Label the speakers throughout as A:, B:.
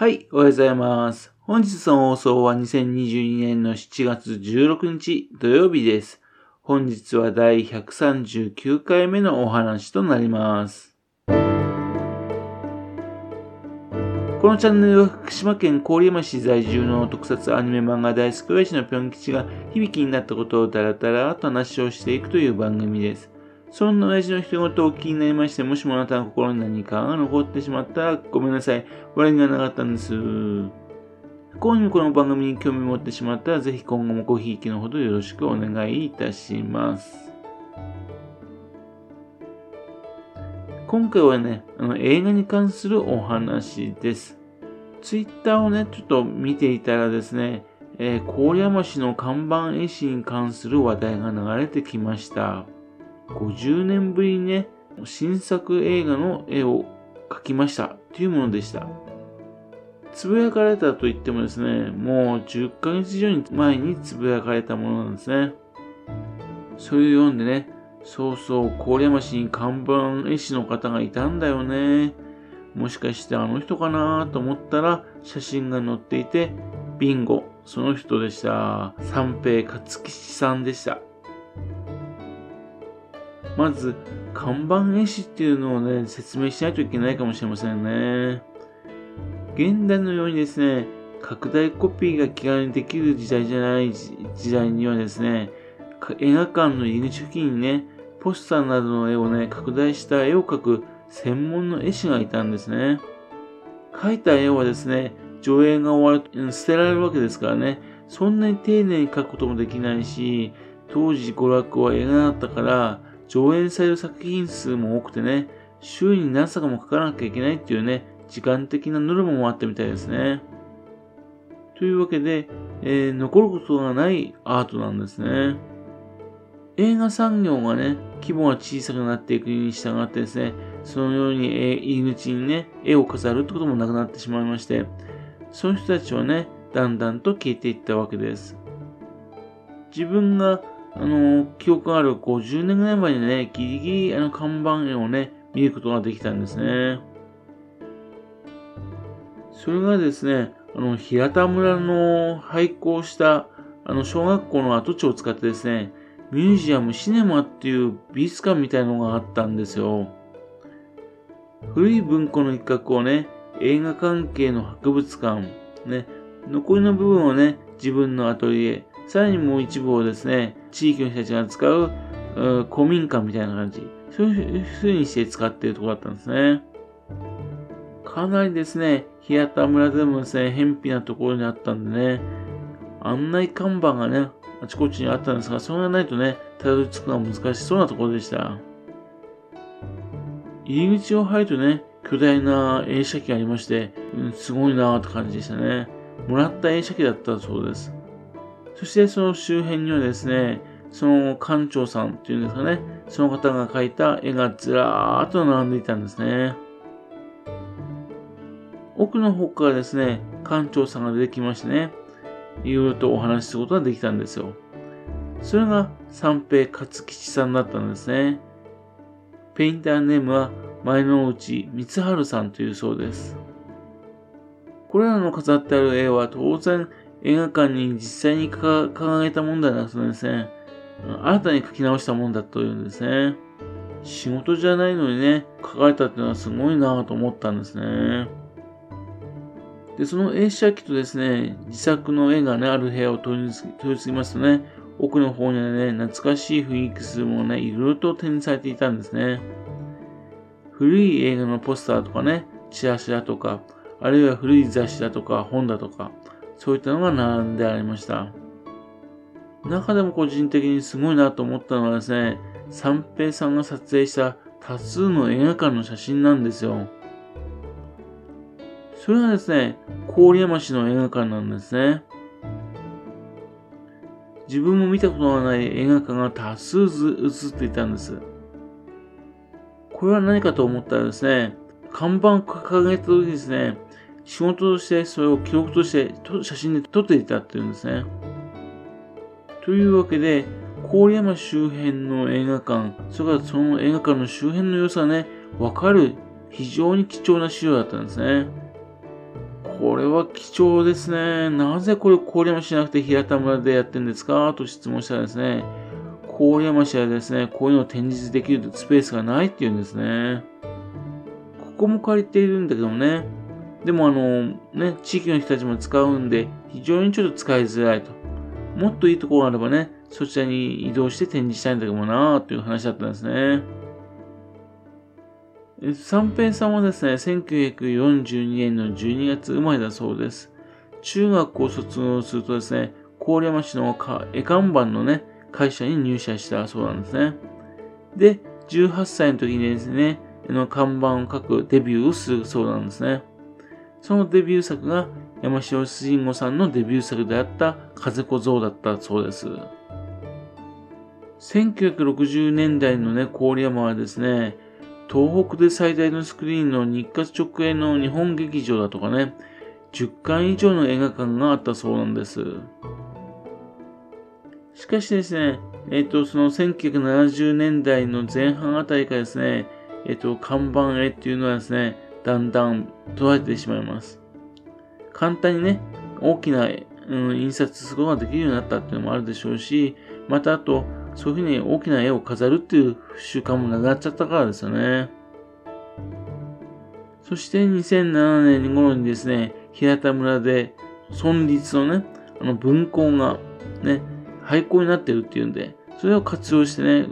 A: はい、おはようございます。本日の放送は2022年の7月16日土曜日です。本日は第139回目のお話となります。このチャンネルは福島県郡山市在住の特撮アニメ漫画大好き親父のぴょん吉が響きになったことをダラダラと話をしていくという番組です。そんな親父の一言を気になりまして、もしもあなたの心に何かが残ってしまったらごめんなさい。笑いがなかったんです。不幸にもこの番組に興味を持ってしまったら、ぜひ今後もごひいきのほどよろしくお願いいたします。今回はね、あの映画に関するお話です。ツイッターをね、ちょっと見ていたらですね、えー、郡山市の看板絵師に関する話題が流れてきました。50年ぶりにね、新作映画の絵を描きましたというものでした。つぶやかれたと言ってもですね、もう10ヶ月以上前につぶやかれたものなんですね。それを読んでね、そうそう、郡山市に看板絵師の方がいたんだよね。もしかしてあの人かなと思ったら写真が載っていて、ビンゴ、その人でした。三平勝吉さんでした。まず、看板絵師っていうのをね、説明しないといけないかもしれませんね。現代のようにですね、拡大コピーが気軽にできる時代じゃない時代にはですね、映画館の入り口付近にね、ポスターなどの絵をね、拡大した絵を描く専門の絵師がいたんですね。描いた絵はですね、上映が終わると、捨てられるわけですからね、そんなに丁寧に描くこともできないし、当時娯楽は映画だったから、上演される作品数も多くてね、週に何作も書かなきゃいけないっていうね、時間的なノルマもあったみたいですね。というわけで、えー、残ることがないアートなんですね。映画産業がね、規模が小さくなっていくに従ってですね、そのように、え、入り口にね、絵を飾るってこともなくなってしまいまして、その人たちはね、だんだんと消えていったわけです。自分があの、記憶がある50年ぐらい前にね、ギリギリあの看板絵をね、見ることができたんですね。それがですね、あの、平田村の廃校したあの小学校の跡地を使ってですね、ミュージアムシネマっていう美術館みたいのがあったんですよ。古い文庫の一角をね、映画関係の博物館、ね、残りの部分をね、自分のアトリエ、さらにもう一部をですね、地域の人たちが使う古民家みたいな感じ。そういう風にして使っているところだったんですね。かなりですね、平田村でもですね、偏僻なところにあったんでね、案内看板がね、あちこちにあったんですが、それがないとね、たどり着くのは難しそうなところでした。入り口を入るとね、巨大な映写機がありまして、うん、すごいなーって感じでしたね。もらった映写機だったそうです。そしてその周辺にはですね、その館長さんっていうんですかね、その方が描いた絵がずらーっと並んでいたんですね。奥の方からですね、館長さんが出てきましてね、いろいろとお話しすることができたんですよ。それが三平勝吉さんだったんですね。ペインターネームは前の内光春さんというそうです。これらの飾ってある絵は当然映画館に実際に掲げたもんだなそうですね。新たに書き直したもんだというんですね。仕事じゃないのにね、書かれたっていうのはすごいなぁと思ったんですね。で、その映写機とですね、自作の絵がね、ある部屋を通り過ぎますとね、奥の方にはね、懐かしい雰囲気するものね、いろいろと展示されていたんですね。古い映画のポスターとかね、チラシだとか、あるいは古い雑誌だとか、本だとか、そういったのが並んでありました。中でも個人的にすごいなと思ったのはですね、三平さんが撮影した多数の映画館の写真なんですよ。それがですね、郡山市の映画館なんですね。自分も見たことがない映画館が多数映っていたんです。これは何かと思ったらですね、看板を掲げた時ですね、仕事としてそれを記録として写真で撮っていたっていうんですね。というわけで、郡山周辺の映画館、それからその映画館の周辺の様子がね、わかる非常に貴重な資料だったんですね。これは貴重ですね。なぜこれ郡山市じゃなくて平田村でやってるんですか？と質問したらですね、郡山市はですね、こういうのを展示できるスペースがないって言うんですね。ここも借りているんだけどもね。でもあの、ね、地域の人たちも使うんで、非常にちょっと使いづらいと。もっといいところがあればね、そちらに移動して展示したいんだけどもなという話だったんですね。三平さんはですね、1942年の12月生まれだそうです。中学校を卒業するとですね、郡山市の絵看板のね、会社に入社したそうなんですね。で、18歳の時にですね、の看板を書くデビューをするそうなんですね。そのデビュー作が山城慎吾さんのデビュー作であった風小僧だったそうです。1960年代のね、郡山はですね、東北で最大のスクリーンの日活直営の日本劇場だとかね、10巻以上の映画館があったそうなんです。しかしですね、えっ、ー、と、その1970年代の前半あたりからですね、えっ、ー、と、看板絵っていうのはですね、だんだん捉えてしまいます。簡単にね、大きな、うん、印刷することができるようになったっていうのもあるでしょうし、またあと、そういうふうに大きな絵を飾るっていう習慣もなくなっちゃったからですよね。そして2007年頃にですね、平田村で村立のね、あの文庫がね、廃校になってるっていうんで、それを活用してね、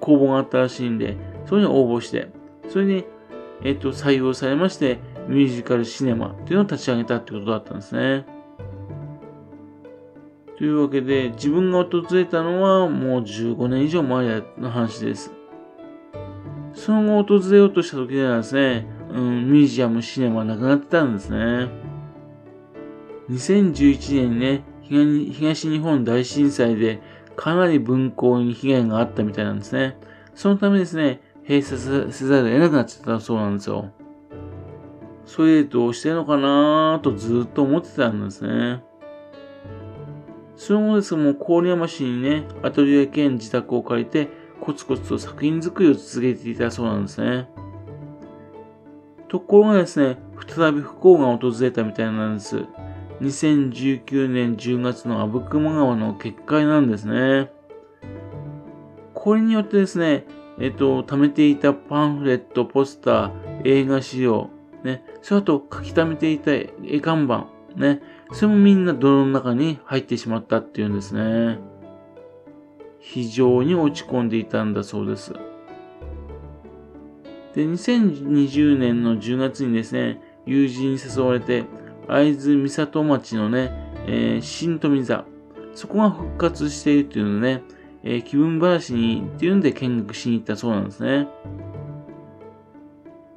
A: 公募があったらしいんで、それに応募して、それに、えっ、と、採用されまして、ミュージカルシネマっていうのを立ち上げたってことだったんですね。というわけで、自分が訪れたのはもう15年以上前の話です。その後訪れようとした時ではですね、うん、ミュージアム、シネマなくなってたんですね。2011年にね、東日本大震災でかなり分校に被害があったみたいなんですね。そのためですね、閉鎖せざるを得なくなっちゃったそうなんですよ。それでどうしてんのかなーとずっと思ってたんですね。その後ですもう郡山市にね、アトリエ兼自宅を借りて、コツコツと作品作りを続けていたそうなんですね。ところがですね、再び不幸が訪れたみたいなんです。2019年10月の阿武隈川の決壊なんですね。これによってですね、えっと、貯めていたパンフレット、ポスター、映画資料、ね、それと書き溜めていた絵看板、ね、それもみんな泥の中に入ってしまったっていうんですね。非常に落ち込んでいたんだそうです。で、2020年の10月にですね、友人に誘われて、会津美里町のね、えー、新富座、そこが復活しているっていうのね、えー、気分話にっていうんで見学しに行ったそうなんですね。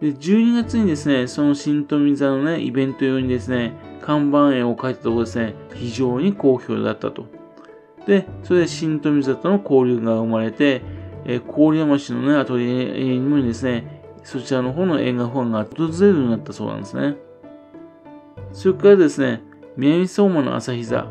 A: で、12月にですね、その新富座のね、イベント用にですね、看板絵を描いたところですね、非常に好評だったと。で、それで新富座との交流が生まれて、えー、郡山市のね、アトリエにもですね、そちらの方の映画ファンが訪れるようになったそうなんですね。それからですね、南相馬の朝日座。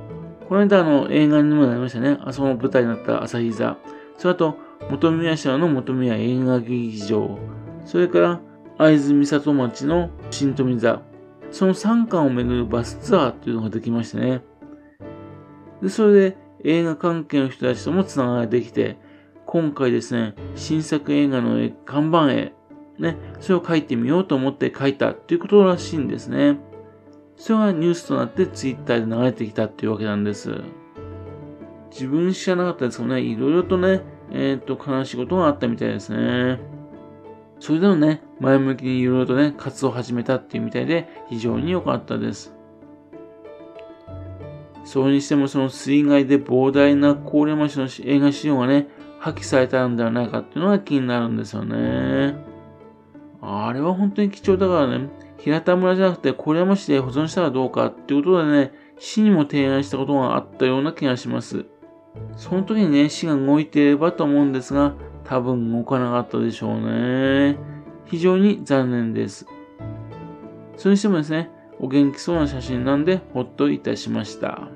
A: この間あの映画にもなりましたね。あその舞台になった朝日座。それと、元宮市の元宮映画劇場。それから、会津美里町の新富座。その3巻を巡るバスツアーっていうのができましてね。で、それで映画関係の人たちともつながりできて、今回ですね、新作映画の看板絵、ね、それを書いてみようと思って書いたっていうことらしいんですね。それがニュースとなってツイッターで流れてきたっていうわけなんです。自分知らなかったですけどね、いろいろとね、えっ、と、悲しいことがあったみたいですね。それでもね、前向きにいろいろとね、活動を始めたっていうみたいで、非常に良かったです。それにしてもその水害で膨大な郡山市の映画資料がね、破棄されたんではないかっていうのが気になるんですよね。あれは本当に貴重だからね、平田村じゃなくて郡山市で保存したらどうかっていうことでね、市にも提案したことがあったような気がします。その時にね、市が動いていればと思うんですが、多分動かなかったでしょうね。非常に残念です。それにしてもですね、お元気そうな写真なんで、ほっといたしました。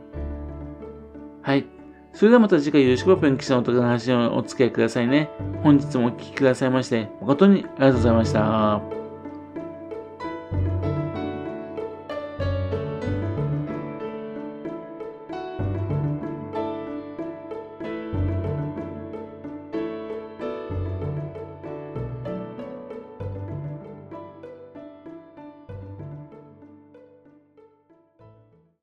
A: はい。それではまた次回よろしくペンキさんのお得な話をお付き合いくださいね。本日もお聴きくださいまして、誠にありがとうございました。